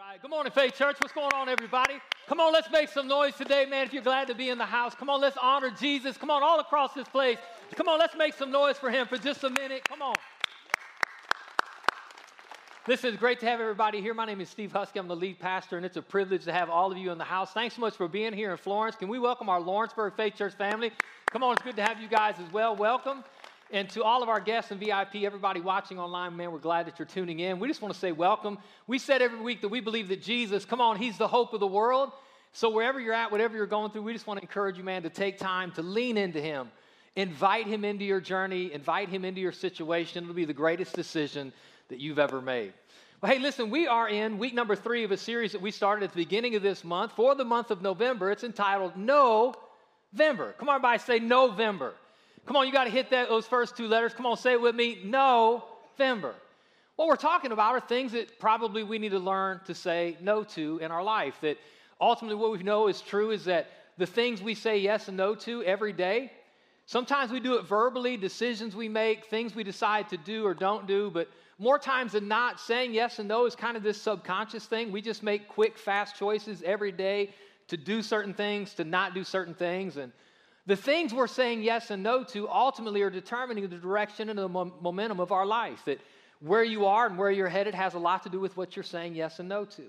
right. Good morning, Faith Church. What's going on, everybody? Come on, let's make some noise today, man. If you're glad to be in the house, come on, let's honor Jesus. Come on, all across this place. Come on, let's make some noise for him for just a minute. Come on. Listen, it's great to have everybody here. My name is Steve Husky. I'm the lead pastor, and it's a privilege to have all of you in the house. Thanks so much for being here in Florence. Can we welcome our Lawrenceburg Faith Church family? Come on, it's good to have you guys as well. Welcome. And to all of our guests and VIP, everybody watching online, man, we're glad that you're tuning in. We just want to say welcome. We said every week that we believe that Jesus, come on, He's the hope of the world. So wherever you're at, whatever you're going through, we just want to encourage you, man, to take time to lean into Him. Invite Him into your journey, invite Him into your situation. It'll be the greatest decision that you've ever made. Well, hey, listen, we are in week number three of a series that we started at the beginning of this month for the month of November. It's entitled November. Come on, everybody, say November. Come on, you got to hit that, those first two letters. Come on, say it with me. No, November. What we're talking about are things that probably we need to learn to say no to in our life. That ultimately, what we know is true is that the things we say yes and no to every day, sometimes we do it verbally, decisions we make, things we decide to do or don't do, but more times than not, saying yes and no is kind of this subconscious thing. We just make quick, fast choices every day to do certain things, to not do certain things. And the things we're saying yes and no to ultimately are determining the direction and the momentum of our life. That where you are and where you're headed has a lot to do with what you're saying yes and no to.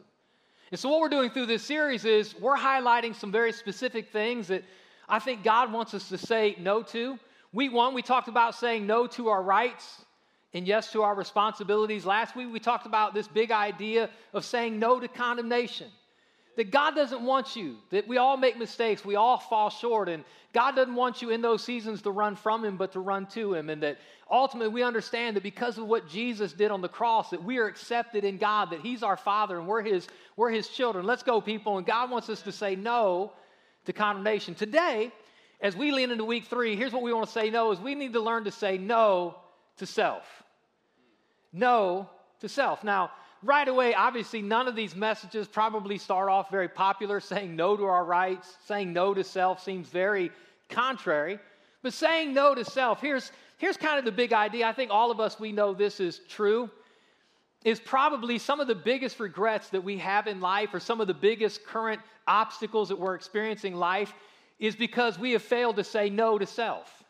And so, what we're doing through this series is we're highlighting some very specific things that I think God wants us to say no to. Week one, we talked about saying no to our rights and yes to our responsibilities. Last week, we talked about this big idea of saying no to condemnation that God doesn't want you, that we all make mistakes, we all fall short, and God doesn't want you in those seasons to run from Him, but to run to Him. And that ultimately we understand that because of what Jesus did on the cross, that we are accepted in God, that He's our Father and we're His, we're His children. Let's go, people. And God wants us to say no to condemnation. Today, as we lean into week three, here's what we want to say no is we need to learn to say no to self. No to self. Now, right away, obviously, none of these messages probably start off very popular. Saying no to our rights, saying no to self seems very contrary. But saying no to self, here's, here's kind of the big idea. I think all of us, we know this is true. Is probably some of the biggest regrets that we have in life, or some of the biggest current obstacles that we're experiencing in life, is because we have failed to say no to self.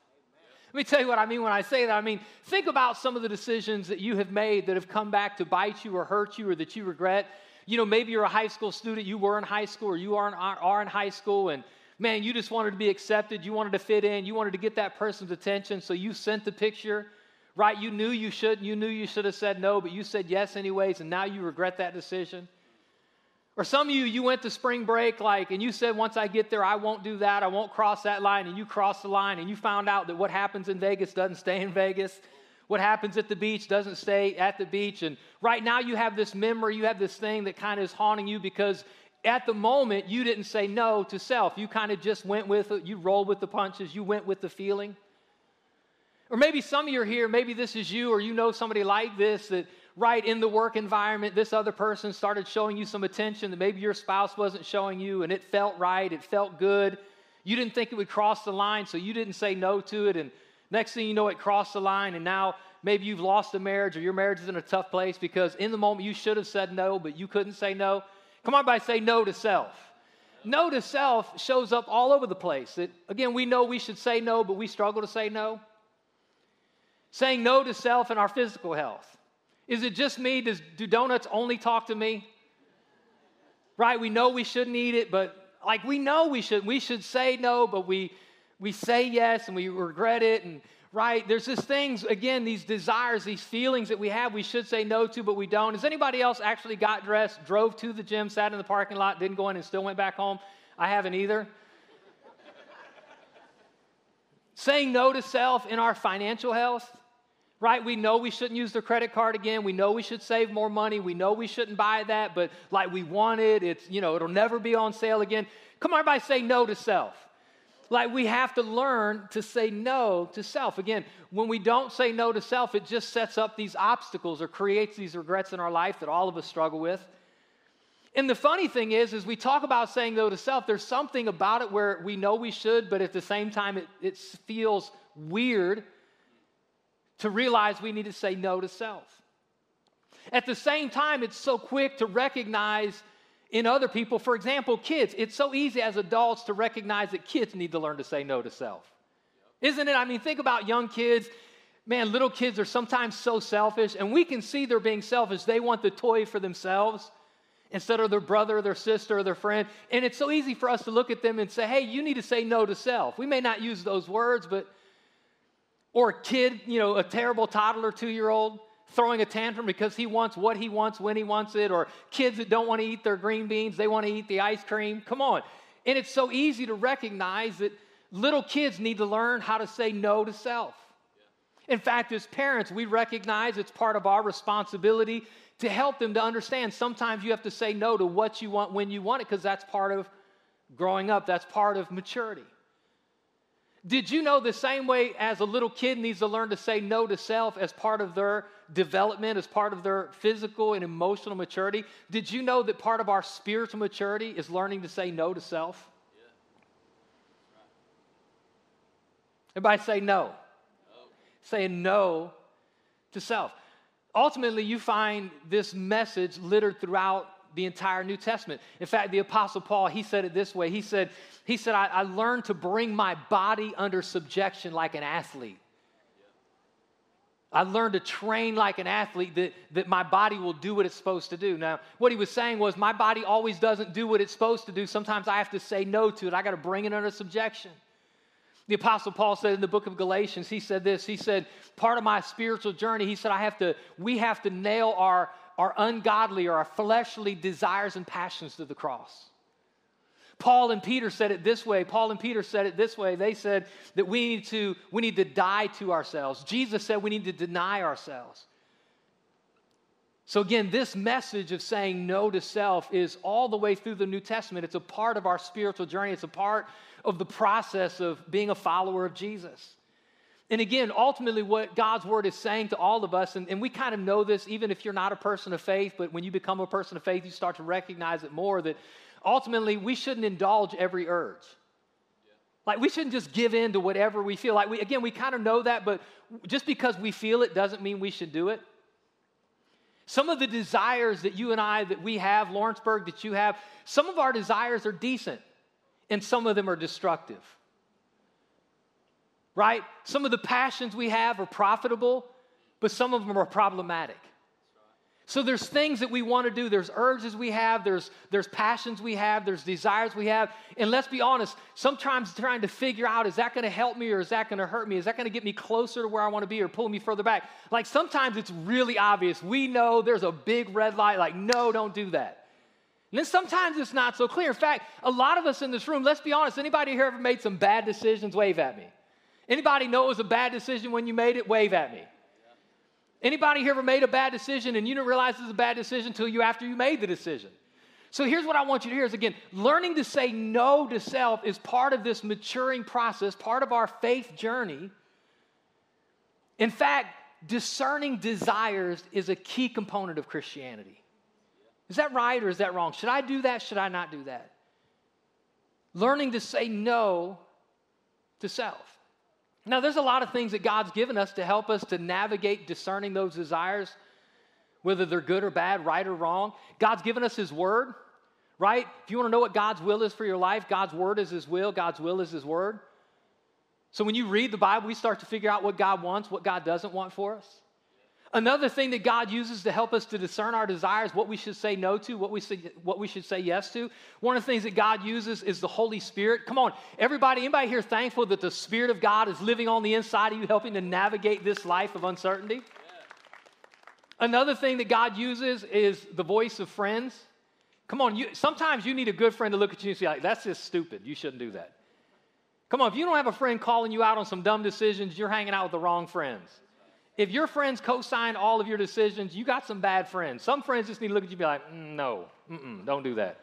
Let me tell you what I mean when I say that. I mean, think about some of the decisions that you have made that have come back to bite you or hurt you or that you regret. You know, maybe you're a high school student, you were in high school or you are in, are in high school, and man, you just wanted to be accepted, you wanted to fit in, you wanted to get that person's attention, so you sent the picture, right? You knew you shouldn't, you knew you should have said no, but you said yes anyways, and now you regret that decision. Or some of you, you went to spring break, like, and you said, once I get there, I won't do that, I won't cross that line, and you crossed the line, and you found out that what happens in Vegas doesn't stay in Vegas. What happens at the beach doesn't stay at the beach. And right now, you have this memory, you have this thing that kind of is haunting you because at the moment, you didn't say no to self. You kind of just went with it, you rolled with the punches, you went with the feeling. Or maybe some of you are here, maybe this is you, or you know somebody like this that right in the work environment, this other person started showing you some attention that maybe your spouse wasn't showing you, and it felt right, it felt good. You didn't think it would cross the line, so you didn't say no to it. And next thing you know, it crossed the line, and now maybe you've lost a marriage or your marriage is in a tough place because in the moment you should have said no, but you couldn't say no. Come on, by say no to self. No to self shows up all over the place. It, again, we know we should say no, but we struggle to say no. Saying no to self in our physical health. Is it just me? Does, do donuts only talk to me? Right? We know we shouldn't eat it, but like we know we should. We should say no, but we we say yes and we regret it. And right, there's just things again, these desires, these feelings that we have, we should say no to, but we don't. Has anybody else actually got dressed, drove to the gym, sat in the parking lot, didn't go in, and still went back home? I haven't either. Saying no to self in our financial health right? We know we shouldn't use the credit card again. We know we should save more money. We know we shouldn't buy that, but like we want it. It's, you know, it'll never be on sale again. Come on, everybody say no to self. Like we have to learn to say no to self. Again, when we don't say no to self, it just sets up these obstacles or creates these regrets in our life that all of us struggle with. And the funny thing is, as we talk about saying no to self, there's something about it where we know we should, but at the same time, it, it feels weird to realize we need to say no to self. At the same time, it's so quick to recognize in other people. For example, kids. It's so easy as adults to recognize that kids need to learn to say no to self. Isn't it? I mean, think about young kids. Man, little kids are sometimes so selfish, and we can see they're being selfish. They want the toy for themselves instead of their brother their sister or their friend. And it's so easy for us to look at them and say, hey, you need to say no to self. We may not use those words, but, or a kid, you know, a terrible toddler, two year old, throwing a tantrum because he wants what he wants when he wants it, or kids that don't want to eat their green beans, they want to eat the ice cream. Come on. And it's so easy to recognize that little kids need to learn how to say no to self. In fact, as parents, we recognize it's part of our responsibility to help them to understand sometimes you have to say no to what you want when you want it because that's part of growing up, that's part of maturity. Did you know the same way as a little kid needs to learn to say no to self as part of their development, as part of their physical and emotional maturity? Did you know that part of our spiritual maturity is learning to say no to self? Everybody say no. no. Saying no to self ultimately, you find this message littered throughout the entire New Testament. In fact, the Apostle Paul, he said it this way. He said, he said I, I learned to bring my body under subjection like an athlete. I learned to train like an athlete that, that my body will do what it's supposed to do. Now, what he was saying was, my body always doesn't do what it's supposed to do. Sometimes I have to say no to it. I got to bring it under subjection. The Apostle Paul said in the book of Galatians, he said this. He said, Part of my spiritual journey, he said, I have to, we have to nail our, our ungodly or our fleshly desires and passions to the cross. Paul and Peter said it this way. Paul and Peter said it this way. They said that we need to, we need to die to ourselves. Jesus said we need to deny ourselves. So, again, this message of saying no to self is all the way through the New Testament. It's a part of our spiritual journey, it's a part of the process of being a follower of Jesus. And again, ultimately, what God's word is saying to all of us, and, and we kind of know this even if you're not a person of faith, but when you become a person of faith, you start to recognize it more that ultimately we shouldn't indulge every urge. Like, we shouldn't just give in to whatever we feel. Like, we, again, we kind of know that, but just because we feel it doesn't mean we should do it. Some of the desires that you and I, that we have, Lawrenceburg, that you have, some of our desires are decent and some of them are destructive. Right? Some of the passions we have are profitable, but some of them are problematic. So there's things that we want to do, there's urges we have, there's, there's passions we have, there's desires we have. And let's be honest, sometimes trying to figure out is that going to help me or is that going to hurt me? Is that going to get me closer to where I want to be or pull me further back? Like sometimes it's really obvious. We know there's a big red light, like, no, don't do that. And then sometimes it's not so clear. In fact, a lot of us in this room, let's be honest, anybody here ever made some bad decisions? Wave at me. Anybody know it was a bad decision when you made it? Wave at me. Anybody here ever made a bad decision and you didn't realize it was a bad decision until you after you made the decision? So here's what I want you to hear is again, learning to say no to self is part of this maturing process, part of our faith journey. In fact, discerning desires is a key component of Christianity. Is that right or is that wrong? Should I do that? Should I not do that? Learning to say no to self. Now, there's a lot of things that God's given us to help us to navigate discerning those desires, whether they're good or bad, right or wrong. God's given us His Word, right? If you want to know what God's will is for your life, God's Word is His will, God's will is His Word. So when you read the Bible, we start to figure out what God wants, what God doesn't want for us. Another thing that God uses to help us to discern our desires, what we should say no to, what we, say, what we should say yes to. One of the things that God uses is the Holy Spirit. Come on, everybody, anybody here thankful that the Spirit of God is living on the inside of you, helping to navigate this life of uncertainty? Yeah. Another thing that God uses is the voice of friends. Come on, you, sometimes you need a good friend to look at you and say, like, that's just stupid. You shouldn't do that. Come on, if you don't have a friend calling you out on some dumb decisions, you're hanging out with the wrong friends. If your friends co sign all of your decisions, you got some bad friends. Some friends just need to look at you and be like, mm, no, don't do that.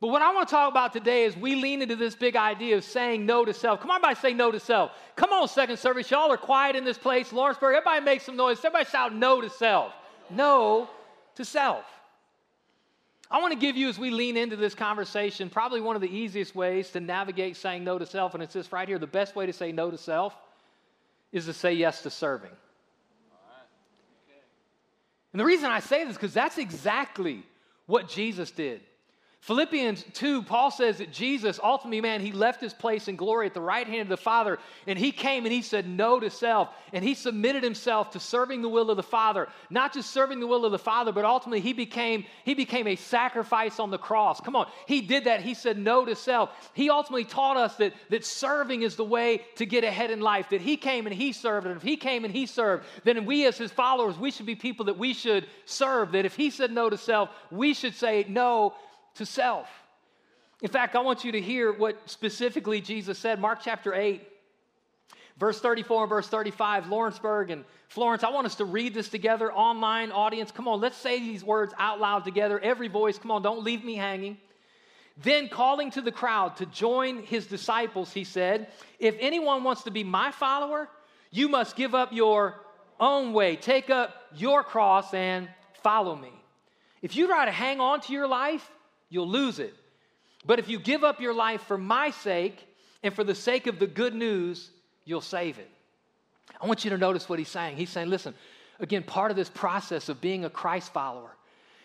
But what I want to talk about today is we lean into this big idea of saying no to self. Come on, everybody, say no to self. Come on, second service. Y'all are quiet in this place. Lawrenceburg, everybody make some noise. Everybody shout no to self. No to self. I want to give you, as we lean into this conversation, probably one of the easiest ways to navigate saying no to self, and it's this right here the best way to say no to self is to say yes to serving. And the reason I say this because that's exactly what Jesus did. Philippians 2, Paul says that Jesus, ultimately, man, he left his place in glory at the right hand of the Father, and he came and he said no to self, and he submitted himself to serving the will of the Father. Not just serving the will of the Father, but ultimately he became, he became a sacrifice on the cross. Come on, he did that. He said no to self. He ultimately taught us that, that serving is the way to get ahead in life, that he came and he served, and if he came and he served, then we as his followers, we should be people that we should serve, that if he said no to self, we should say no to self. In fact, I want you to hear what specifically Jesus said. Mark chapter 8, verse 34 and verse 35, Lawrenceburg and Florence, I want us to read this together. Online audience, come on, let's say these words out loud together. Every voice, come on, don't leave me hanging. Then, calling to the crowd to join his disciples, he said, If anyone wants to be my follower, you must give up your own way, take up your cross, and follow me. If you try to hang on to your life, you'll lose it. But if you give up your life for my sake and for the sake of the good news, you'll save it. I want you to notice what he's saying. He's saying, listen, again, part of this process of being a Christ follower,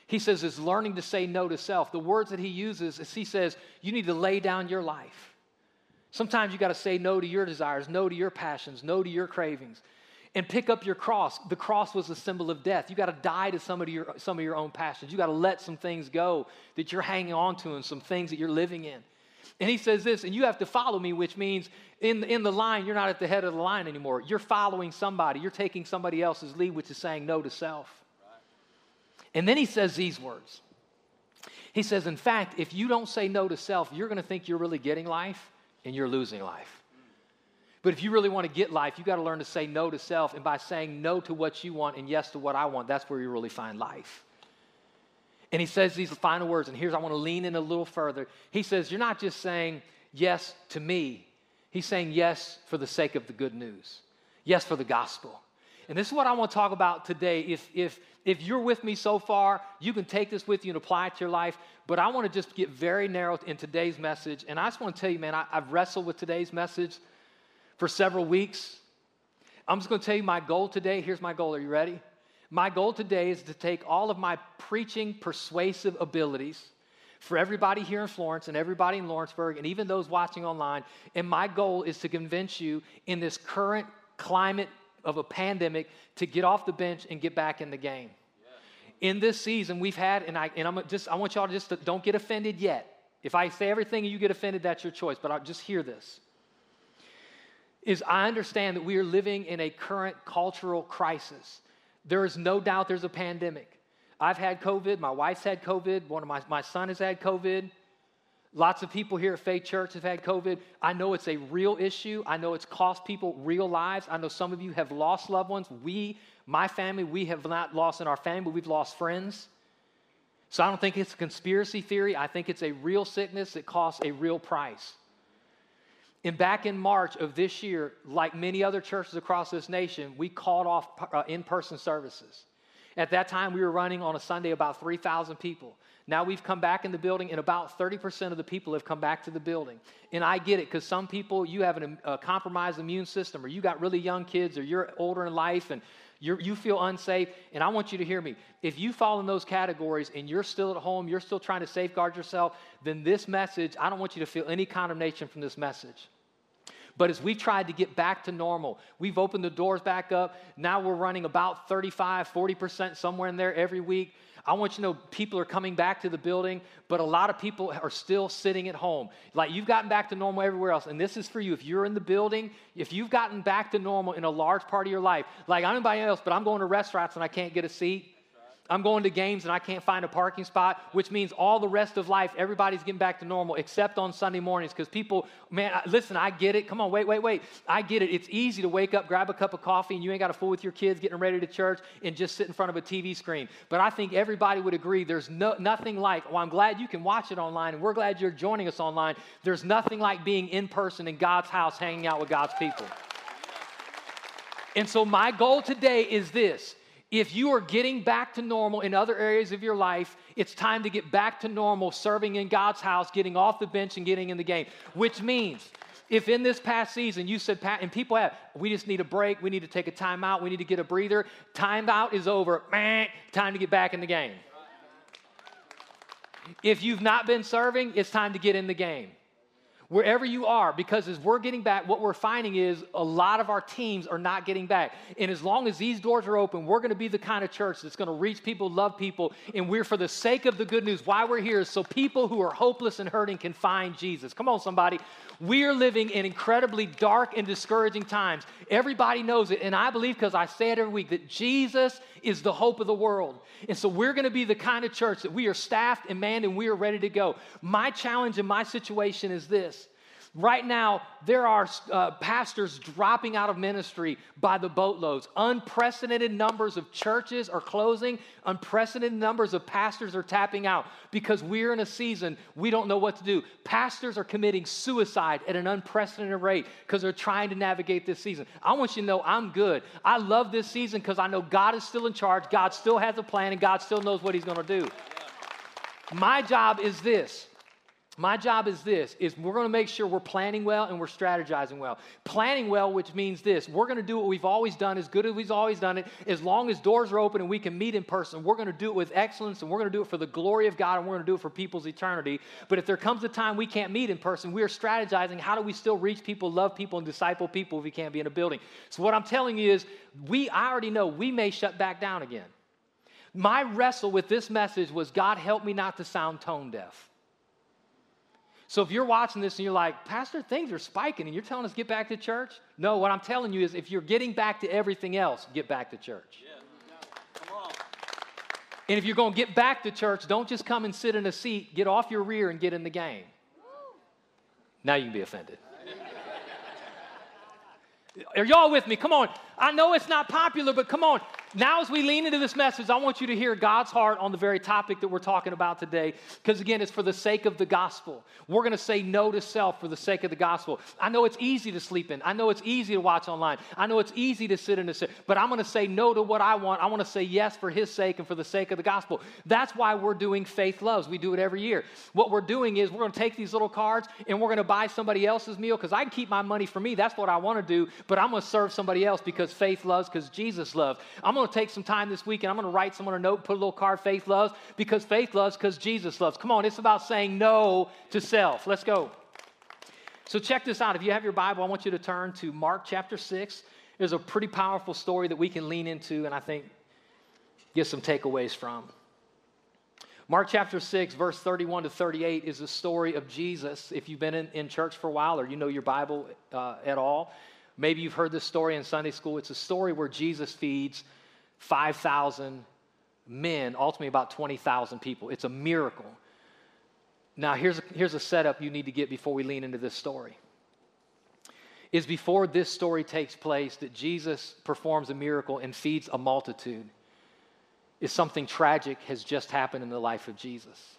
he says, is learning to say no to self. The words that he uses is he says, you need to lay down your life. Sometimes you got to say no to your desires, no to your passions, no to your cravings and pick up your cross. The cross was a symbol of death. You got to die to some of your some of your own passions. You got to let some things go that you're hanging on to and some things that you're living in. And he says this, and you have to follow me, which means in, in the line, you're not at the head of the line anymore. You're following somebody. You're taking somebody else's lead, which is saying no to self. And then he says these words. He says, in fact, if you don't say no to self, you're going to think you're really getting life and you're losing life. But if you really want to get life, you got to learn to say no to self. And by saying no to what you want and yes to what I want, that's where you really find life. And he says these final words, and here's I want to lean in a little further. He says, You're not just saying yes to me, he's saying yes for the sake of the good news, yes for the gospel. And this is what I want to talk about today. If, if, if you're with me so far, you can take this with you and apply it to your life. But I want to just get very narrow in today's message. And I just want to tell you, man, I, I've wrestled with today's message for several weeks. I'm just going to tell you my goal today. Here's my goal. Are you ready? My goal today is to take all of my preaching persuasive abilities for everybody here in Florence and everybody in Lawrenceburg and even those watching online. And my goal is to convince you in this current climate of a pandemic to get off the bench and get back in the game. In this season, we've had, and I and I'm just I want y'all to just to, don't get offended yet. If I say everything and you get offended, that's your choice. But I'll just hear this is I understand that we are living in a current cultural crisis. There is no doubt there's a pandemic. I've had COVID, my wife's had COVID, one of my, my son has had COVID. Lots of people here at Faith Church have had COVID. I know it's a real issue. I know it's cost people real lives. I know some of you have lost loved ones. We, my family, we have not lost in our family, but we've lost friends. So I don't think it's a conspiracy theory. I think it's a real sickness that costs a real price. And back in March of this year, like many other churches across this nation, we called off uh, in person services. At that time, we were running on a Sunday about 3,000 people. Now we've come back in the building, and about 30% of the people have come back to the building. And I get it, because some people, you have an, a compromised immune system, or you got really young kids, or you're older in life, and you feel unsafe. And I want you to hear me. If you fall in those categories and you're still at home, you're still trying to safeguard yourself, then this message, I don't want you to feel any condemnation from this message. But as we've tried to get back to normal, we've opened the doors back up. Now we're running about 35, 40% somewhere in there every week. I want you to know people are coming back to the building, but a lot of people are still sitting at home. Like you've gotten back to normal everywhere else. And this is for you. If you're in the building, if you've gotten back to normal in a large part of your life, like I'm anybody else, but I'm going to restaurants and I can't get a seat, I'm going to games and I can't find a parking spot, which means all the rest of life, everybody's getting back to normal except on Sunday mornings because people, man, listen, I get it. Come on, wait, wait, wait. I get it. It's easy to wake up, grab a cup of coffee, and you ain't got to fool with your kids getting ready to church and just sit in front of a TV screen. But I think everybody would agree there's no, nothing like, well, I'm glad you can watch it online and we're glad you're joining us online. There's nothing like being in person in God's house hanging out with God's people. And so, my goal today is this If you are getting back to normal in other areas of your life, it's time to get back to normal serving in God's house, getting off the bench and getting in the game. Which means, if in this past season you said, Pat, and people have, we just need a break, we need to take a time out, we need to get a breather, time out is over, time to get back in the game. If you've not been serving, it's time to get in the game wherever you are, because as we're getting back, what we're finding is a lot of our teams are not getting back. And as long as these doors are open, we're going to be the kind of church that's going to reach people, love people, and we're for the sake of the good news. Why we're here is so people who are hopeless and hurting can find Jesus. Come on, somebody. We are living in incredibly dark and discouraging times. Everybody knows it, and I believe because I say it every week that Jesus is the hope of the world. And so we're going to be the kind of church that we are staffed and manned and we are ready to go. My challenge in my situation is this Right now, there are uh, pastors dropping out of ministry by the boatloads. Unprecedented numbers of churches are closing. Unprecedented numbers of pastors are tapping out because we're in a season we don't know what to do. Pastors are committing suicide at an unprecedented rate because they're trying to navigate this season. I want you to know I'm good. I love this season because I know God is still in charge, God still has a plan, and God still knows what He's going to do. My job is this my job is this is we're going to make sure we're planning well and we're strategizing well. Planning well which means this we're going to do what we've always done as good as we've always done it. As long as doors are open and we can meet in person we're going to do it with excellence and we're going to do it for the glory of god and we're going to do it for people's eternity. But if there comes a time we can't meet in person we are strategizing how do we still reach people love people and disciple people if we can't be in a building. So what i'm telling you is we i already know we may shut back down again. My wrestle with this message was god help me not to sound tone deaf so if you're watching this and you're like, Pastor, things are spiking and you're telling us get back to church? No, what I'm telling you is if you're getting back to everything else, get back to church. Yeah. Come on. And if you're going to get back to church, don't just come and sit in a seat, get off your rear and get in the game. Now you can be offended. Are y'all with me? Come on. I know it's not popular, but come on. Now, as we lean into this message, I want you to hear God's heart on the very topic that we're talking about today, because again, it's for the sake of the gospel. We're going to say no to self for the sake of the gospel. I know it's easy to sleep in. I know it's easy to watch online. I know it's easy to sit in a sit, but I'm going to say no to what I want. I want to say yes for His sake and for the sake of the gospel. That's why we're doing Faith Loves. We do it every year. What we're doing is we're going to take these little cards and we're going to buy somebody else's meal because I can keep my money for me. That's what I want to do, but I'm going to serve somebody else because faith loves, because Jesus loves. I'm going to take some time this week and I'm going to write someone a note, put a little card, faith loves, because faith loves, because Jesus loves. Come on, it's about saying no to self. Let's go. So, check this out. If you have your Bible, I want you to turn to Mark chapter 6. There's a pretty powerful story that we can lean into and I think get some takeaways from. Mark chapter 6, verse 31 to 38 is the story of Jesus. If you've been in, in church for a while or you know your Bible uh, at all, Maybe you've heard this story in Sunday school. It's a story where Jesus feeds 5,000 men, ultimately about 20,000 people. It's a miracle. Now, here's a, here's a setup you need to get before we lean into this story. Is before this story takes place that Jesus performs a miracle and feeds a multitude, is something tragic has just happened in the life of Jesus.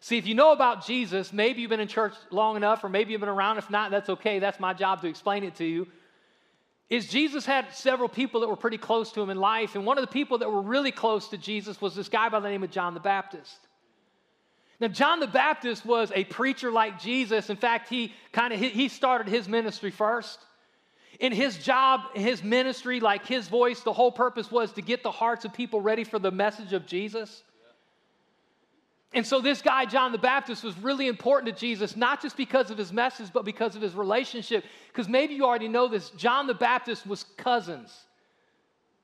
See, if you know about Jesus, maybe you've been in church long enough, or maybe you've been around. If not, that's okay. That's my job to explain it to you. Is Jesus had several people that were pretty close to him in life, and one of the people that were really close to Jesus was this guy by the name of John the Baptist. Now, John the Baptist was a preacher like Jesus. In fact, he kind of he started his ministry first. In his job, his ministry, like his voice, the whole purpose was to get the hearts of people ready for the message of Jesus. And so, this guy, John the Baptist, was really important to Jesus, not just because of his message, but because of his relationship. Because maybe you already know this John the Baptist was cousins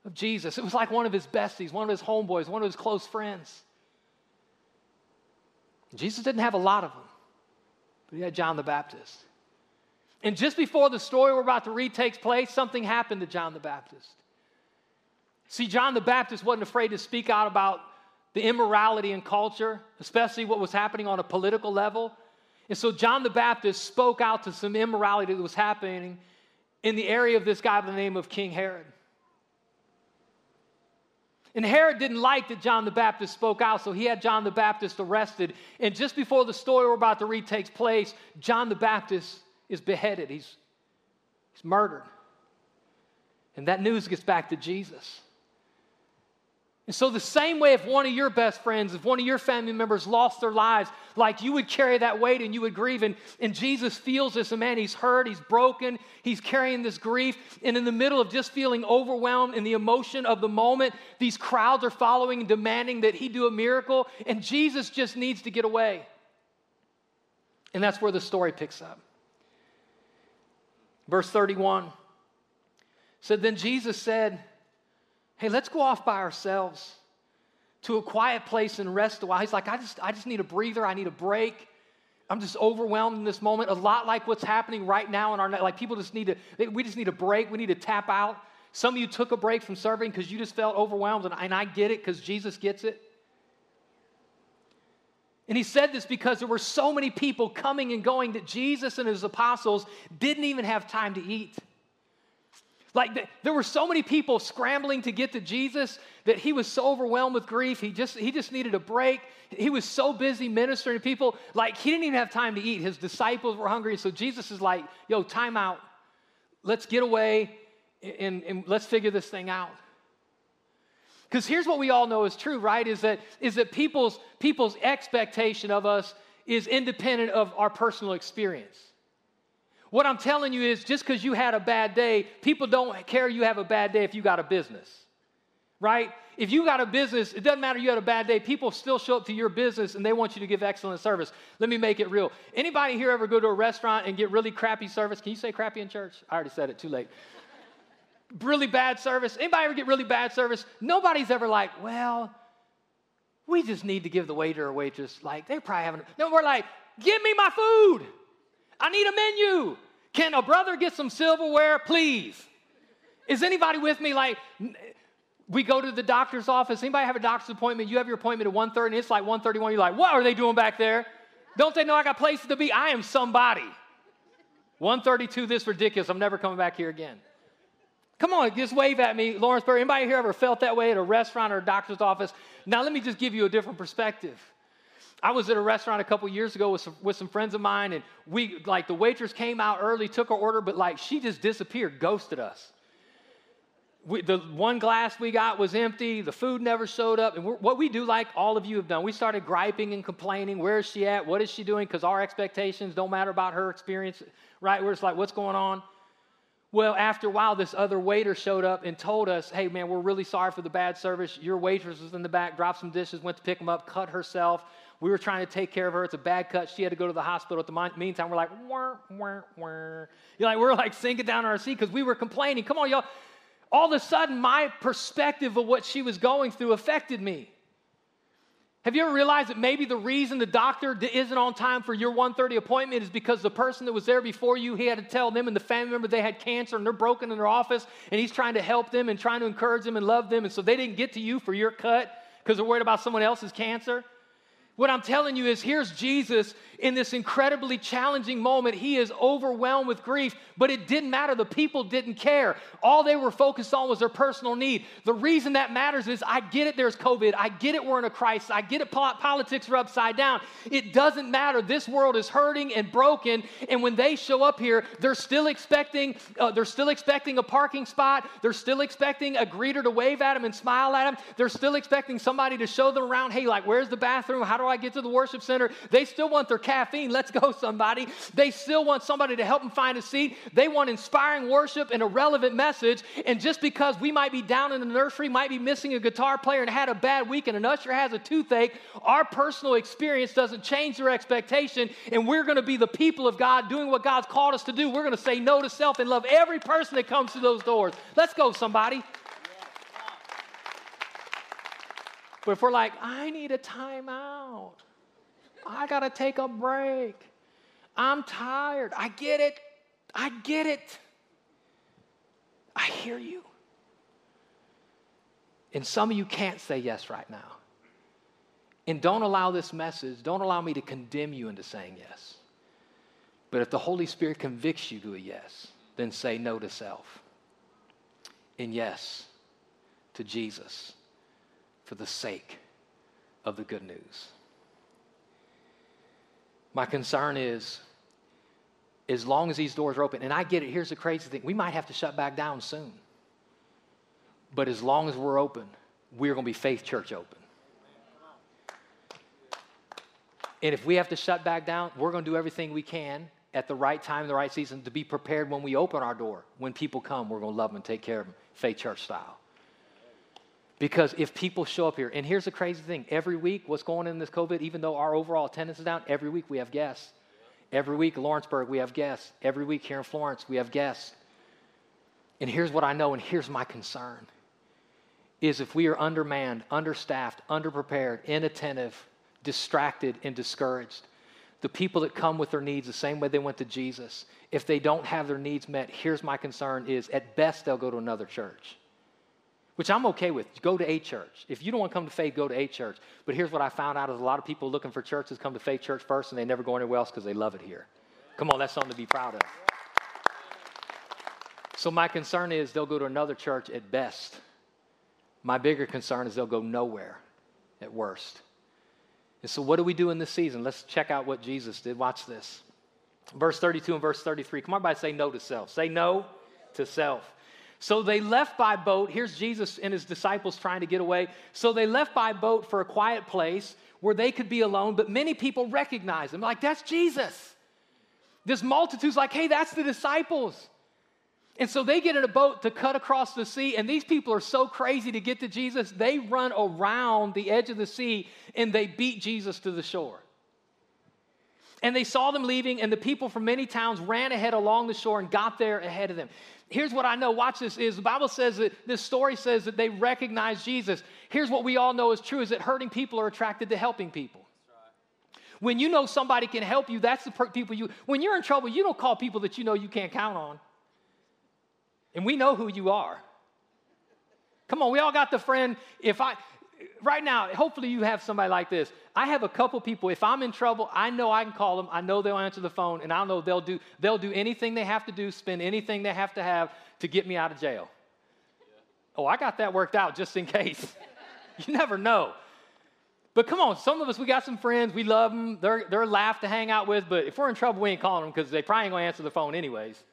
of Jesus. It was like one of his besties, one of his homeboys, one of his close friends. Jesus didn't have a lot of them, but he had John the Baptist. And just before the story we're about to read takes place, something happened to John the Baptist. See, John the Baptist wasn't afraid to speak out about the immorality in culture, especially what was happening on a political level. And so John the Baptist spoke out to some immorality that was happening in the area of this guy by the name of King Herod. And Herod didn't like that John the Baptist spoke out, so he had John the Baptist arrested. And just before the story we're about to read takes place, John the Baptist is beheaded, he's, he's murdered. And that news gets back to Jesus. And so, the same way, if one of your best friends, if one of your family members lost their lives, like you would carry that weight and you would grieve. And, and Jesus feels this, and man, he's hurt, he's broken, he's carrying this grief. And in the middle of just feeling overwhelmed in the emotion of the moment, these crowds are following and demanding that he do a miracle. And Jesus just needs to get away. And that's where the story picks up. Verse 31 said, Then Jesus said, Hey, let's go off by ourselves to a quiet place and rest a while. He's like, I just, I just need a breather. I need a break. I'm just overwhelmed in this moment. A lot like what's happening right now in our like people just need to we just need a break. We need to tap out. Some of you took a break from serving because you just felt overwhelmed, and, and I get it because Jesus gets it. And he said this because there were so many people coming and going that Jesus and his apostles didn't even have time to eat. Like there were so many people scrambling to get to Jesus that he was so overwhelmed with grief. He just he just needed a break. He was so busy ministering to people, like he didn't even have time to eat. His disciples were hungry, so Jesus is like, "Yo, time out. Let's get away and, and let's figure this thing out." Because here's what we all know is true, right? Is that is that people's people's expectation of us is independent of our personal experience. What I'm telling you is just because you had a bad day, people don't care you have a bad day if you got a business, right? If you got a business, it doesn't matter you had a bad day, people still show up to your business and they want you to give excellent service. Let me make it real. Anybody here ever go to a restaurant and get really crappy service? Can you say crappy in church? I already said it, too late. really bad service. Anybody ever get really bad service? Nobody's ever like, well, we just need to give the waiter or waitress, like, they're probably having, no, we're like, give me my food. I need a menu. Can a brother get some silverware, please? Is anybody with me? Like, we go to the doctor's office. Anybody have a doctor's appointment? You have your appointment at 1.30 and it's like 1.31. You're like, what are they doing back there? Don't they know I got places to be? I am somebody. 132, this ridiculous. I'm never coming back here again. Come on, just wave at me, Lawrenceburg. Anybody here ever felt that way at a restaurant or a doctor's office? Now, let me just give you a different perspective. I was at a restaurant a couple years ago with some, with some friends of mine, and we, like, the waitress came out early, took our order, but, like, she just disappeared, ghosted us. We, the one glass we got was empty, the food never showed up, and what we do, like all of you have done, we started griping and complaining. Where is she at? What is she doing? Because our expectations don't matter about her experience, right? We're just like, what's going on? Well, after a while, this other waiter showed up and told us, hey, man, we're really sorry for the bad service. Your waitress was in the back, dropped some dishes, went to pick them up, cut herself. We were trying to take care of her. It's a bad cut. She had to go to the hospital. At the meantime, we're like, wah, wah, wah. You're like, we're like sinking down our seat because we were complaining. Come on, y'all. All of a sudden, my perspective of what she was going through affected me. Have you ever realized that maybe the reason the doctor isn't on time for your 1:30 appointment is because the person that was there before you, he had to tell them and the family member they had cancer and they're broken in their office, and he's trying to help them and trying to encourage them and love them, and so they didn't get to you for your cut because they're worried about someone else's cancer? What I'm telling you is here's Jesus in this incredibly challenging moment. He is overwhelmed with grief, but it didn't matter. The people didn't care. All they were focused on was their personal need. The reason that matters is I get it, there's COVID. I get it, we're in a crisis. I get it, politics are upside down. It doesn't matter. This world is hurting and broken. And when they show up here, they're still expecting, uh, they're still expecting a parking spot. They're still expecting a greeter to wave at them and smile at them. They're still expecting somebody to show them around, hey, like, where's the bathroom? How do I get to the worship center? They still want their caffeine. Let's go, somebody. They still want somebody to help them find a seat. They want inspiring worship and a relevant message. And just because we might be down in the nursery, might be missing a guitar player and had a bad week, and an usher has a toothache, our personal experience doesn't change their expectation. And we're going to be the people of God doing what God's called us to do. We're going to say no to self and love every person that comes through those doors. Let's go, somebody. But if we're like, I need a timeout, I got to take a break, I'm tired, I get it, I get it. I hear you. And some of you can't say yes right now. And don't allow this message, don't allow me to condemn you into saying yes. But if the Holy Spirit convicts you to a yes, then say no to self and yes to Jesus for the sake of the good news. My concern is as long as these doors are open, and I get it, here's the crazy thing we might have to shut back down soon. But as long as we're open, we're going to be Faith Church open. And if we have to shut back down, we're going to do everything we can at the right time, the right season to be prepared when we open our door. When people come, we're going to love them and take care of them, Faith Church style. Because if people show up here, and here's the crazy thing every week, what's going on in this COVID, even though our overall attendance is down, every week we have guests. Every week, Lawrenceburg, we have guests. Every week here in Florence, we have guests. And here's what I know, and here's my concern is if we are undermanned, understaffed, underprepared, inattentive, distracted, and discouraged, the people that come with their needs the same way they went to Jesus, if they don't have their needs met, here's my concern is at best they'll go to another church. Which I'm okay with. Go to a church. If you don't want to come to faith, go to a church. But here's what I found out is a lot of people looking for churches come to faith church first and they never go anywhere else because they love it here. Come on, that's something to be proud of. So my concern is they'll go to another church at best. My bigger concern is they'll go nowhere at worst. And so, what do we do in this season? Let's check out what Jesus did. Watch this. Verse 32 and verse 33. Come on, everybody, say no to self. Say no to self. So they left by boat. Here's Jesus and his disciples trying to get away. So they left by boat for a quiet place where they could be alone, but many people recognized him. Like, that's Jesus. This multitude's like, hey, that's the disciples. And so they get in a boat to cut across the sea, and these people are so crazy to get to Jesus, they run around the edge of the sea and they beat Jesus to the shore. And they saw them leaving, and the people from many towns ran ahead along the shore and got there ahead of them. Here's what I know. Watch this is the Bible says that this story says that they recognize Jesus. Here's what we all know is true is that hurting people are attracted to helping people. When you know somebody can help you, that's the people you when you're in trouble, you don't call people that you know you can't count on. And we know who you are. Come on, we all got the friend. If I, right now, hopefully you have somebody like this. I have a couple people. If I'm in trouble, I know I can call them. I know they'll answer the phone, and I know they'll do they'll do anything they have to do, spend anything they have to have to get me out of jail. Oh, I got that worked out just in case. you never know. But come on, some of us we got some friends. We love them. They're they're a laugh to hang out with. But if we're in trouble, we ain't calling them because they probably ain't gonna answer the phone anyways.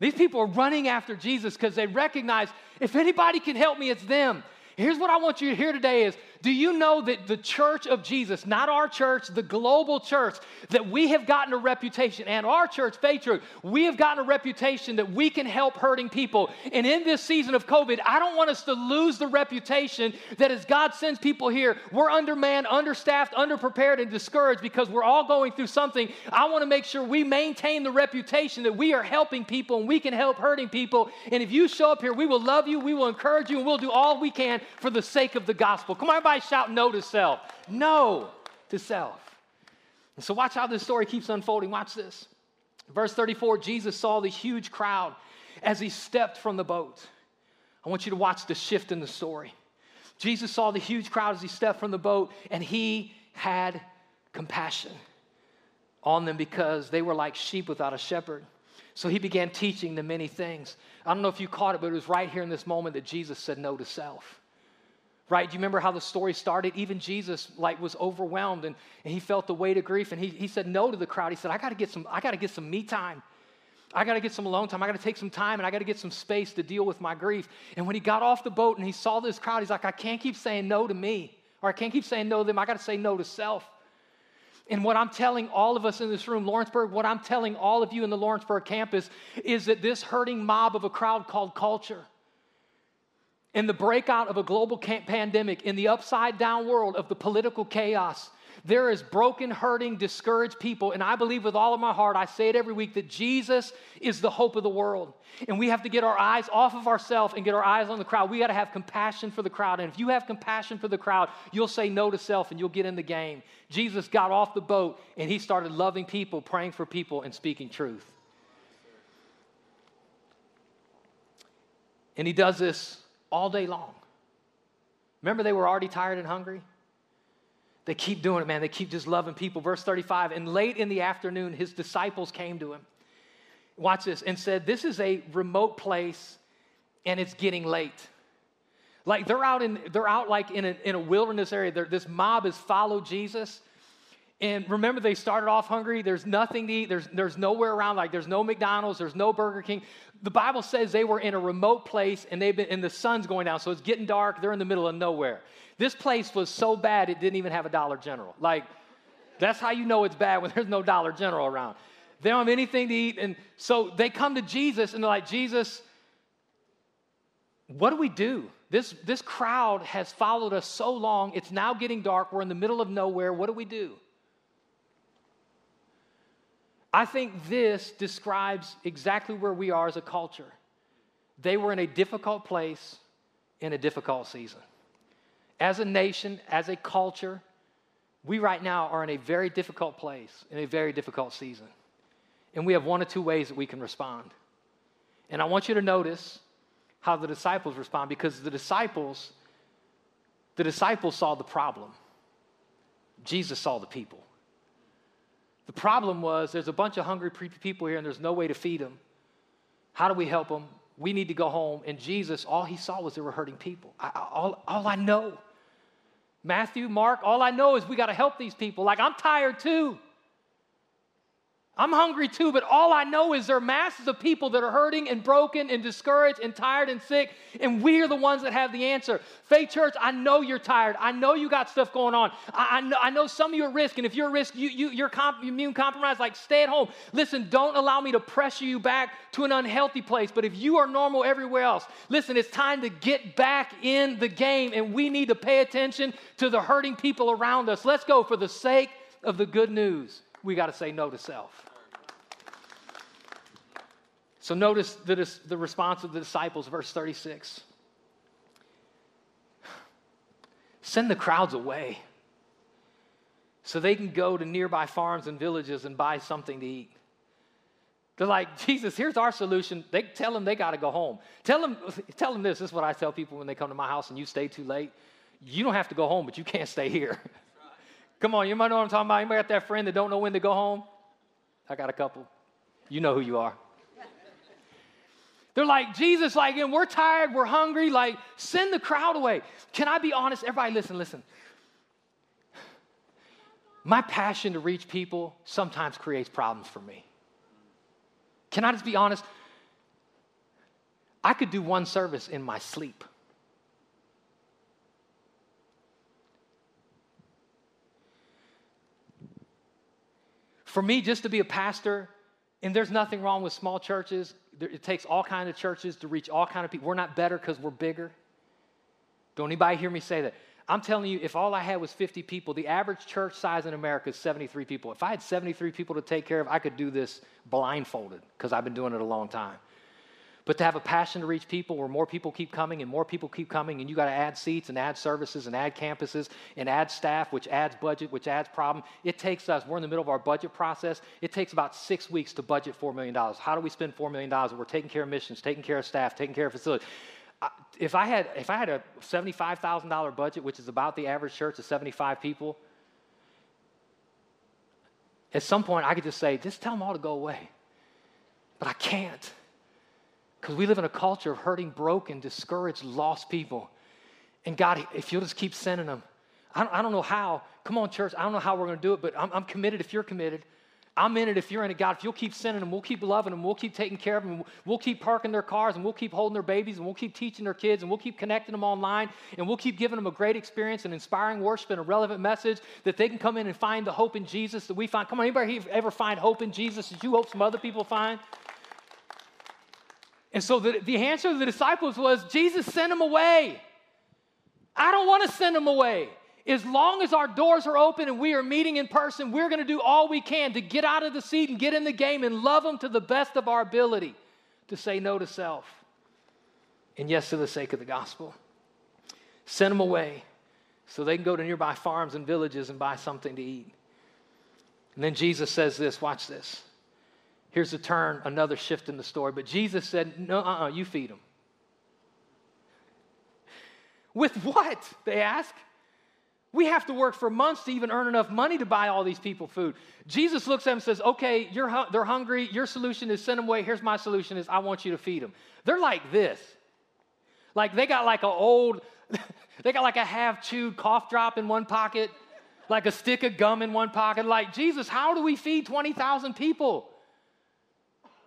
These people are running after Jesus because they recognize if anybody can help me, it's them. Here's what I want you to hear today is do you know that the church of Jesus, not our church, the global church, that we have gotten a reputation, and our church, Faith Church, we have gotten a reputation that we can help hurting people. And in this season of COVID, I don't want us to lose the reputation that as God sends people here, we're undermanned, understaffed, underprepared, and discouraged because we're all going through something. I want to make sure we maintain the reputation that we are helping people and we can help hurting people. And if you show up here, we will love you, we will encourage you, and we'll do all we can for the sake of the gospel. Come on, everybody shout no to self. No to self. And so watch how this story keeps unfolding. Watch this. Verse 34 Jesus saw the huge crowd as he stepped from the boat. I want you to watch the shift in the story. Jesus saw the huge crowd as he stepped from the boat, and he had compassion on them because they were like sheep without a shepherd. So he began teaching them many things. I don't know if you caught it, but it was right here in this moment that Jesus said no to self right? Do you remember how the story started? Even jesus like was overwhelmed and, and he felt the weight of grief and he, he said no to the crowd. He said i got to get some i got to get some me time. I got to get some alone time. I got to take some time and i got to get some space to deal with my grief. And when he got off the boat and he saw this crowd he's like i can't keep saying no to me or i can't keep saying no to them. I got to say no to self. And what I'm telling all of us in this room, Lawrenceburg, what I'm telling all of you in the Lawrenceburg campus is that this hurting mob of a crowd called culture in the breakout of a global pandemic, in the upside down world of the political chaos, there is broken, hurting, discouraged people. And I believe with all of my heart, I say it every week, that Jesus is the hope of the world. And we have to get our eyes off of ourselves and get our eyes on the crowd. We got to have compassion for the crowd. And if you have compassion for the crowd, you'll say no to self and you'll get in the game. Jesus got off the boat and he started loving people, praying for people, and speaking truth. And he does this all day long. Remember, they were already tired and hungry? They keep doing it, man. They keep just loving people. Verse 35 And late in the afternoon, his disciples came to him. Watch this, and said, This is a remote place and it's getting late. Like they're out in, they're out like in a, in a wilderness area. They're, this mob has followed Jesus And remember, they started off hungry. There's nothing to eat. There's, there's nowhere around. Like there's no McDonald's. There's no Burger King. The Bible says they were in a remote place and they've been, and the sun's going down. So it's getting dark. They're in the middle of nowhere. This place was so bad it didn't even have a Dollar General. Like, that's how you know it's bad when there's no Dollar General around. They don't have anything to eat. And so they come to Jesus and they're like, Jesus, what do we do? This, this crowd has followed us so long. It's now getting dark. We're in the middle of nowhere. What do we do? I think this describes exactly where we are as a culture. They were in a difficult place in a difficult season. As a nation, as a culture, we right now are in a very difficult place, in a very difficult season. And we have one or two ways that we can respond. And I want you to notice how the disciples respond because the disciples the disciples saw the problem. Jesus saw the people. The problem was there's a bunch of hungry people here and there's no way to feed them. How do we help them? We need to go home. And Jesus, all he saw was there were hurting people. I, all, all I know. Matthew, Mark, all I know is we got to help these people. Like, I'm tired too. I'm hungry too, but all I know is there are masses of people that are hurting and broken and discouraged and tired and sick, and we are the ones that have the answer. Faith Church, I know you're tired. I know you got stuff going on. I, I, know, I know, some of you are at risk, and if you're at risk, you, you, you're comp- immune compromised, like stay at home. Listen, don't allow me to pressure you back to an unhealthy place, but if you are normal everywhere else, listen, it's time to get back in the game, and we need to pay attention to the hurting people around us. Let's go for the sake of the good news we got to say no to self. So notice the, the response of the disciples, verse 36. Send the crowds away so they can go to nearby farms and villages and buy something to eat. They're like, Jesus, here's our solution. They tell them they got to go home. Tell them, tell them this. This is what I tell people when they come to my house and you stay too late. You don't have to go home, but you can't stay here. Come on, you might know what I'm talking about. You might got that friend that don't know when to go home? I got a couple. You know who you are. They're like, Jesus, like, and we're tired, we're hungry, like, send the crowd away. Can I be honest? Everybody, listen, listen. My passion to reach people sometimes creates problems for me. Can I just be honest? I could do one service in my sleep. For me, just to be a pastor, and there's nothing wrong with small churches. It takes all kind of churches to reach all kind of people. We're not better because we're bigger. Don't anybody hear me say that? I'm telling you, if all I had was 50 people, the average church size in America is 73 people. If I had 73 people to take care of, I could do this blindfolded because I've been doing it a long time. But to have a passion to reach people where more people keep coming and more people keep coming, and you got to add seats and add services and add campuses and add staff, which adds budget, which adds problem. It takes us, we're in the middle of our budget process. It takes about six weeks to budget $4 million. How do we spend $4 million? We're taking care of missions, taking care of staff, taking care of facilities. If I had, if I had a $75,000 budget, which is about the average church of 75 people, at some point I could just say, just tell them all to go away. But I can't. Because we live in a culture of hurting, broken, discouraged, lost people. And God, if you'll just keep sending them, I don't, I don't know how. Come on, church, I don't know how we're going to do it, but I'm, I'm committed if you're committed. I'm in it if you're in it. God, if you'll keep sending them, we'll keep loving them, we'll keep taking care of them, we'll keep parking their cars, and we'll keep holding their babies, and we'll keep teaching their kids, and we'll keep connecting them online, and we'll keep giving them a great experience and inspiring worship and a relevant message that they can come in and find the hope in Jesus that we find. Come on, anybody ever find hope in Jesus that you hope some other people find? And so the, the answer to the disciples was Jesus sent them away. I don't want to send them away. As long as our doors are open and we are meeting in person, we're going to do all we can to get out of the seat and get in the game and love them to the best of our ability to say no to self and yes to the sake of the gospel. Send them away so they can go to nearby farms and villages and buy something to eat. And then Jesus says this watch this. Here's a turn, another shift in the story. But Jesus said, No, uh uh you feed them. With what? They ask. We have to work for months to even earn enough money to buy all these people food. Jesus looks at them and says, Okay, you're, they're hungry. Your solution is send them away. Here's my solution is I want you to feed them. They're like this. Like they got like an old, they got like a half chewed cough drop in one pocket. like a stick of gum in one pocket. Like, Jesus, how do we feed 20,000 people?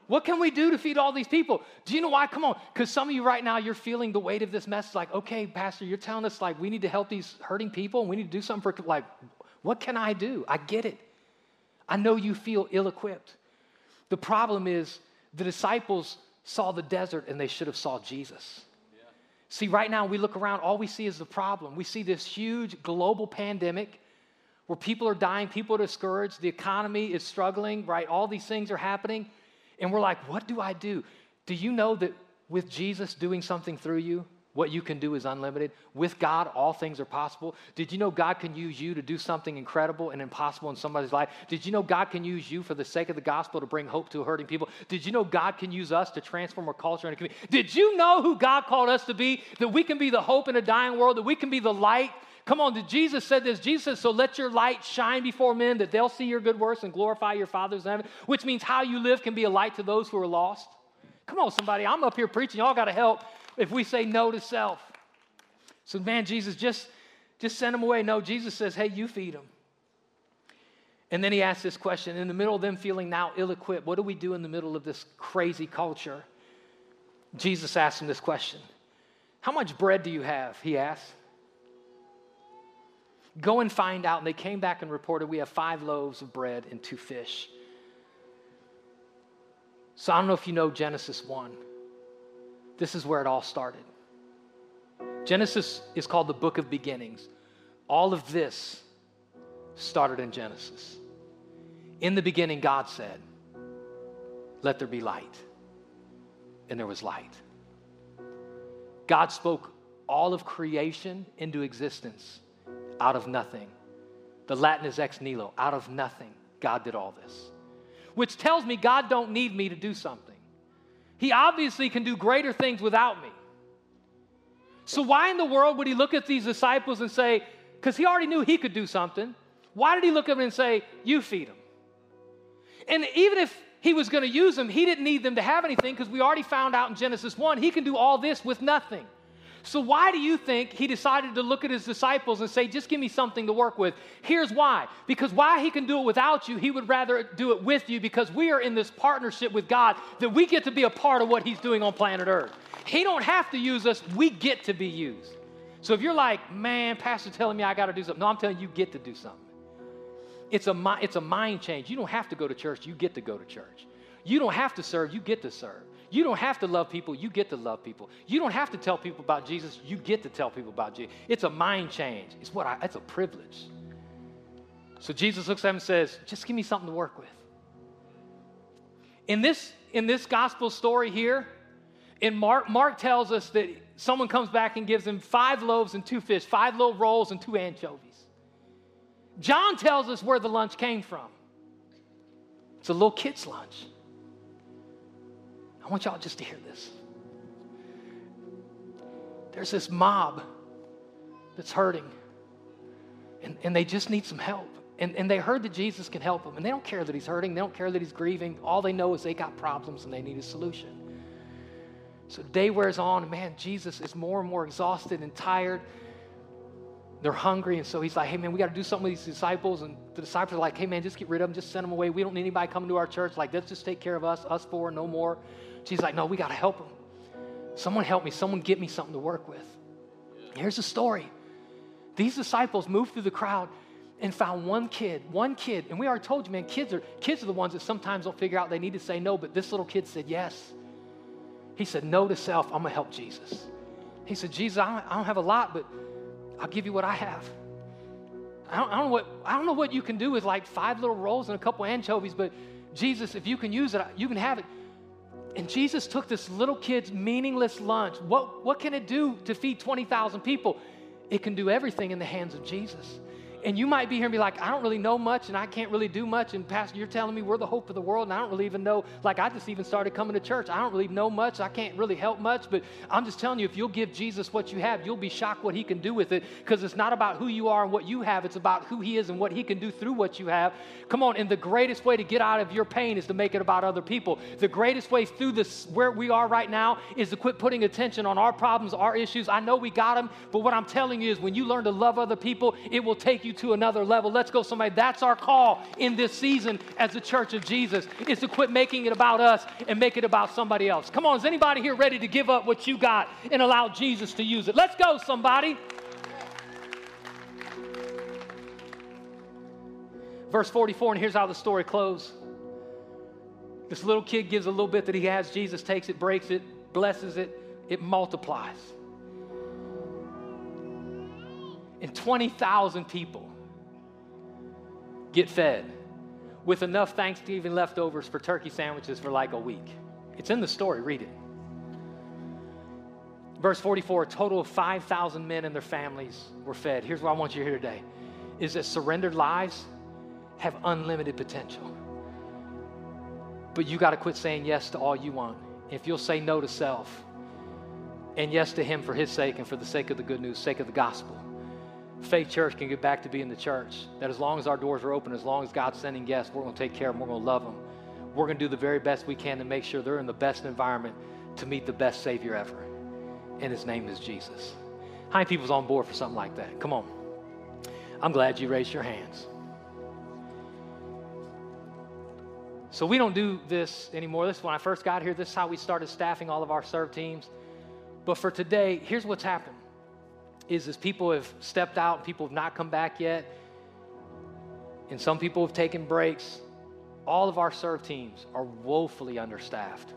What can we do to feed all these people? Do you know why? Come on, because some of you right now, you're feeling the weight of this message. Like, okay, Pastor, you're telling us like we need to help these hurting people and we need to do something for, like, what can I do? I get it. I know you feel ill equipped. The problem is the disciples saw the desert and they should have saw Jesus. Yeah. See, right now we look around, all we see is the problem. We see this huge global pandemic where people are dying, people are discouraged, the economy is struggling, right? All these things are happening. And we're like, what do I do? Do you know that with Jesus doing something through you, what you can do is unlimited. With God, all things are possible. Did you know God can use you to do something incredible and impossible in somebody's life? Did you know God can use you for the sake of the gospel to bring hope to hurting people? Did you know God can use us to transform our culture and a community? Did you know who God called us to be? That we can be the hope in a dying world, that we can be the light. Come on, did Jesus said this? Jesus said, So let your light shine before men that they'll see your good works and glorify your Father's heaven, which means how you live can be a light to those who are lost. Come on, somebody. I'm up here preaching. Y'all got to help if we say no to self. So, man, Jesus, just, just send them away. No, Jesus says, hey, you feed them. And then he asks this question in the middle of them feeling now ill equipped, what do we do in the middle of this crazy culture? Jesus asked him this question How much bread do you have? He asked. Go and find out. And they came back and reported, We have five loaves of bread and two fish. So I don't know if you know Genesis 1. This is where it all started. Genesis is called the book of beginnings. All of this started in Genesis. In the beginning, God said, Let there be light. And there was light. God spoke all of creation into existence out of nothing. The Latin is ex nihilo, out of nothing. God did all this. Which tells me God don't need me to do something. He obviously can do greater things without me. So, why in the world would he look at these disciples and say, because he already knew he could do something, why did he look at them and say, You feed them? And even if he was going to use them, he didn't need them to have anything because we already found out in Genesis 1 he can do all this with nothing. So, why do you think he decided to look at his disciples and say, just give me something to work with? Here's why. Because why he can do it without you, he would rather do it with you because we are in this partnership with God that we get to be a part of what he's doing on planet Earth. He don't have to use us, we get to be used. So if you're like, man, pastor telling me I got to do something, no, I'm telling you, you get to do something. It's a, it's a mind change. You don't have to go to church, you get to go to church. You don't have to serve, you get to serve. You don't have to love people, you get to love people. You don't have to tell people about Jesus, you get to tell people about Jesus. It's a mind change. It's what I, it's a privilege. So Jesus looks at him and says, just give me something to work with. In this, in this gospel story here, in Mark, Mark tells us that someone comes back and gives him five loaves and two fish, five little rolls and two anchovies. John tells us where the lunch came from. It's a little kid's lunch. I want y'all just to hear this. There's this mob that's hurting, and, and they just need some help. And, and they heard that Jesus can help them, and they don't care that he's hurting, they don't care that he's grieving. All they know is they got problems and they need a solution. So day wears on, man, Jesus is more and more exhausted and tired. They're hungry, and so he's like, hey, man, we got to do something with these disciples. And the disciples are like, hey, man, just get rid of them, just send them away. We don't need anybody coming to our church. Like, let's just take care of us, us four, no more. She's like, no, we got to help them. Someone help me. Someone get me something to work with. Here's the story. These disciples moved through the crowd and found one kid, one kid. And we already told you, man, kids are, kids are the ones that sometimes don't figure out they need to say no, but this little kid said yes. He said, no to self. I'm going to help Jesus. He said, Jesus, I don't, I don't, have a lot, but I'll give you what I have. I don't, I don't, know what, I don't know what you can do with like five little rolls and a couple anchovies, but Jesus, if you can use it, you can have it. And Jesus took this little kid's meaningless lunch. What, what can it do to feed 20,000 people? It can do everything in the hands of Jesus. And you might be here and be like, I don't really know much and I can't really do much. And Pastor, you're telling me we're the hope of the world and I don't really even know. Like, I just even started coming to church. I don't really know much. I can't really help much. But I'm just telling you, if you'll give Jesus what you have, you'll be shocked what he can do with it because it's not about who you are and what you have. It's about who he is and what he can do through what you have. Come on. And the greatest way to get out of your pain is to make it about other people. The greatest way through this, where we are right now, is to quit putting attention on our problems, our issues. I know we got them, but what I'm telling you is when you learn to love other people, it will take you you to another level. Let's go, somebody. That's our call in this season as the church of Jesus, is to quit making it about us and make it about somebody else. Come on, is anybody here ready to give up what you got and allow Jesus to use it? Let's go, somebody. Verse 44, and here's how the story closes. This little kid gives a little bit that he has. Jesus takes it, breaks it, blesses it, it multiplies. And 20,000 people get fed with enough Thanksgiving leftovers for turkey sandwiches for like a week. It's in the story, read it. Verse 44 a total of 5,000 men and their families were fed. Here's what I want you to hear today is that surrendered lives have unlimited potential. But you got to quit saying yes to all you want. If you'll say no to self and yes to Him for His sake and for the sake of the good news, sake of the gospel, Faith Church can get back to being the church that as long as our doors are open, as long as God's sending guests, we're going to take care of them, we're going to love them. We're going to do the very best we can to make sure they're in the best environment to meet the best Savior ever. And His name is Jesus. How many people's on board for something like that? Come on. I'm glad you raised your hands. So we don't do this anymore. This when I first got here. This is how we started staffing all of our serve teams. But for today, here's what's happened: is as people have stepped out, people have not come back yet, and some people have taken breaks. All of our serve teams are woefully understaffed.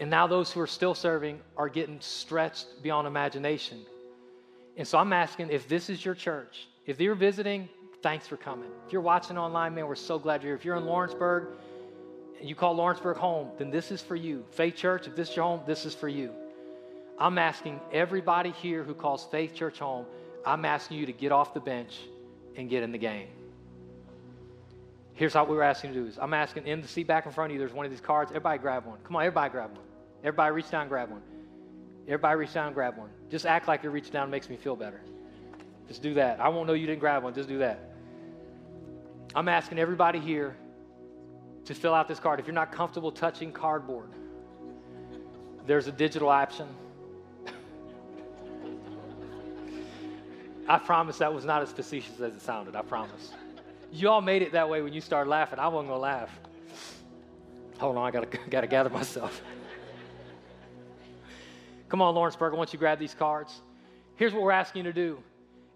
And now those who are still serving are getting stretched beyond imagination. And so I'm asking if this is your church, if you're visiting, thanks for coming. If you're watching online, man, we're so glad you're here. If you're in Lawrenceburg and you call Lawrenceburg home, then this is for you. Faith Church, if this is your home, this is for you. I'm asking everybody here who calls Faith Church home, I'm asking you to get off the bench and get in the game. Here's what we are asking you to do is I'm asking in the seat back in front of you, there's one of these cards. Everybody grab one. Come on, everybody grab one. Everybody reach down and grab one. Everybody reach down and grab one. Just act like you're reaching down it makes me feel better. Just do that. I won't know you didn't grab one. Just do that. I'm asking everybody here to fill out this card. If you're not comfortable touching cardboard, there's a digital option. I promise that was not as facetious as it sounded. I promise. You all made it that way when you started laughing. I wasn't gonna laugh. Hold on, I gotta gotta gather myself. Come on, Lawrenceburg, want you grab these cards. Here's what we're asking you to do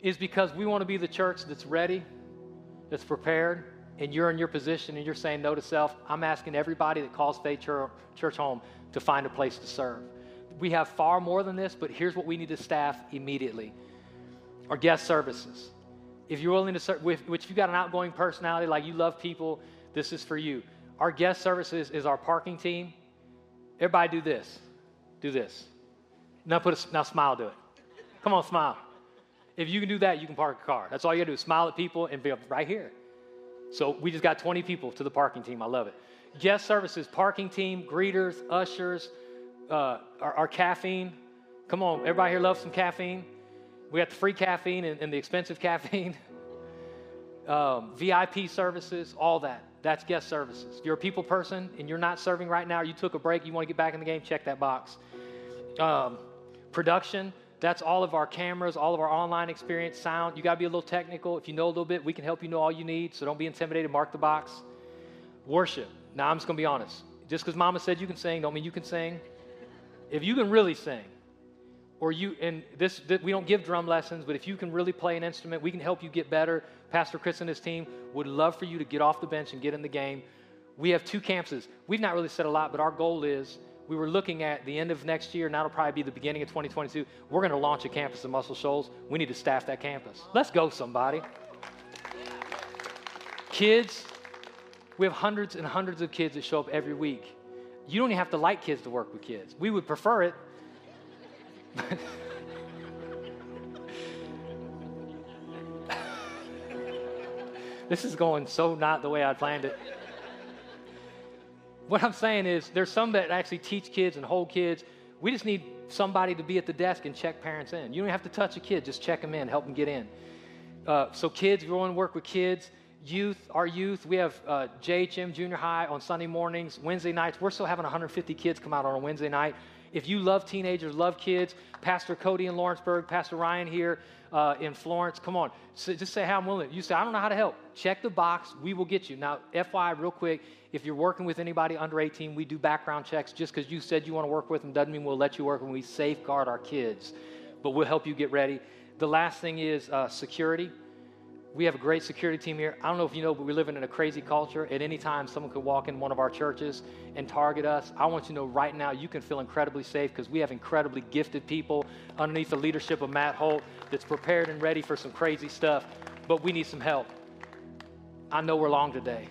is because we want to be the church that's ready that's prepared and you're in your position and you're saying no to self, I'm asking everybody that calls Faith Church home to find a place to serve. We have far more than this, but here's what we need to staff immediately our guest services. If you're willing to serve, which if you've got an outgoing personality, like you love people, this is for you. Our guest services is our parking team. Everybody do this. Do this. Now put a, now smile, do it. Come on, smile. If you can do that, you can park a car. That's all you gotta do, smile at people and be right here. So we just got 20 people to the parking team. I love it. Guest services, parking team, greeters, ushers, uh, our, our, caffeine. Come on, everybody here loves some caffeine. We got the free caffeine and, and the expensive caffeine. um, VIP services, all that. That's guest services. If you're a people person and you're not serving right now, you took a break, you want to get back in the game, check that box. Um, production, that's all of our cameras, all of our online experience, sound. You got to be a little technical. If you know a little bit, we can help you know all you need. So don't be intimidated. Mark the box. Worship. Now, I'm just going to be honest. Just because mama said you can sing, don't mean you can sing. If you can really sing, or you, and this, this, we don't give drum lessons, but if you can really play an instrument, we can help you get better. Pastor Chris and his team would love for you to get off the bench and get in the game. We have two campuses. We've not really said a lot, but our goal is we were looking at the end of next year, and that'll probably be the beginning of 2022. We're going to launch a campus in Muscle Shoals. We need to staff that campus. Let's go, somebody. Kids, we have hundreds and hundreds of kids that show up every week. You don't even have to like kids to work with kids. We would prefer it. this is going so not the way I planned it. What I'm saying is, there's some that actually teach kids and hold kids. We just need somebody to be at the desk and check parents in. You don't have to touch a kid, just check them in, help them get in. Uh, so, kids, want to work with kids. Youth, our youth, we have uh, JHM Junior High on Sunday mornings, Wednesday nights. We're still having 150 kids come out on a Wednesday night. If you love teenagers, love kids, Pastor Cody in Lawrenceburg, Pastor Ryan here uh, in Florence, come on. So just say how I'm willing. You say, I don't know how to help. Check the box. We will get you. Now, FYI, real quick, if you're working with anybody under 18, we do background checks. Just because you said you want to work with them doesn't mean we'll let you work when we safeguard our kids. But we'll help you get ready. The last thing is uh, security. We have a great security team here. I don't know if you know, but we're living in a crazy culture. At any time, someone could walk in one of our churches and target us. I want you to know right now you can feel incredibly safe because we have incredibly gifted people underneath the leadership of Matt Holt that's prepared and ready for some crazy stuff. But we need some help. I know we're long today.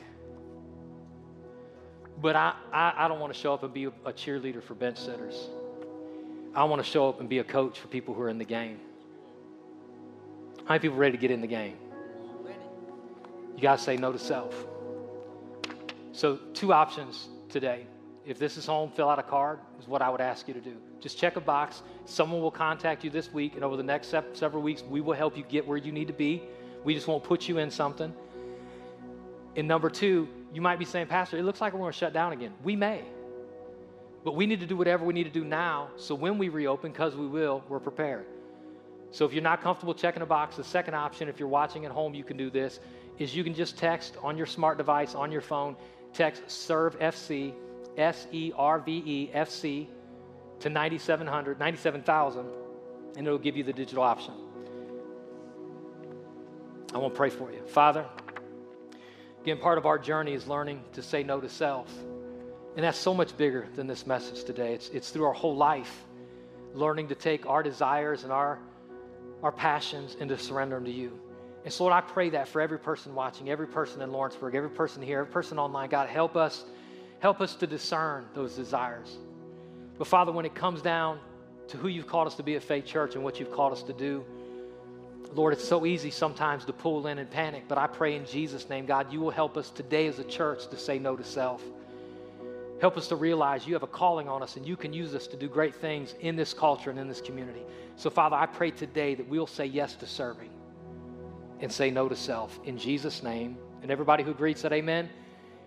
But I, I, I don't want to show up and be a, cheerleader for bench sitters. I want to show up and be a coach for people who are in the game. How many people ready to get in the game? You got to say no to self. So, two options today. If this is home, fill out a card, is what I would ask you to do. Just check a box. Someone will contact you this week, and over the next several weeks, we will help you get where you need to be. We just won't put you in something. And number two, you might be saying, Pastor, it looks like we're going to shut down again. We may. But we need to do whatever we need to do now so when we reopen, because we will, we're prepared. So if you're not comfortable checking a box, the second option, if you're watching at home, you can do this is you can just text on your smart device, on your phone, text SERVE FC, S E R V E F C, to 9700, 97,000, and it'll give you the digital option. I want to pray for you. Father, again, part of our journey is learning to say no to self. And that's so much bigger than this message today. It's, it's through our whole life, learning to take our desires and our, our passions and to surrender them to you. And so, Lord, I pray that for every person watching, every person in Lawrenceburg, every person here, every person online, God, help us, help us to discern those desires. But Father, when it comes down to who you've called us to be at Faith Church and what you've called us to do, Lord, it's so easy sometimes to pull in and panic, but I pray in Jesus' name, God, you will help us today as a church to say no to self. Help us to realize you have a calling on us and you can use us to do great things in this culture and in this community. So, Father, I pray today that we'll say yes to serving and say no to self. In Jesus' name. And everybody who agreed said amen.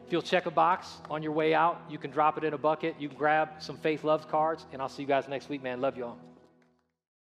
If you'll check a box on your way out, you can drop it in a bucket. You can grab some Faith Loves cards, and I'll see you guys next week, man. Love you all.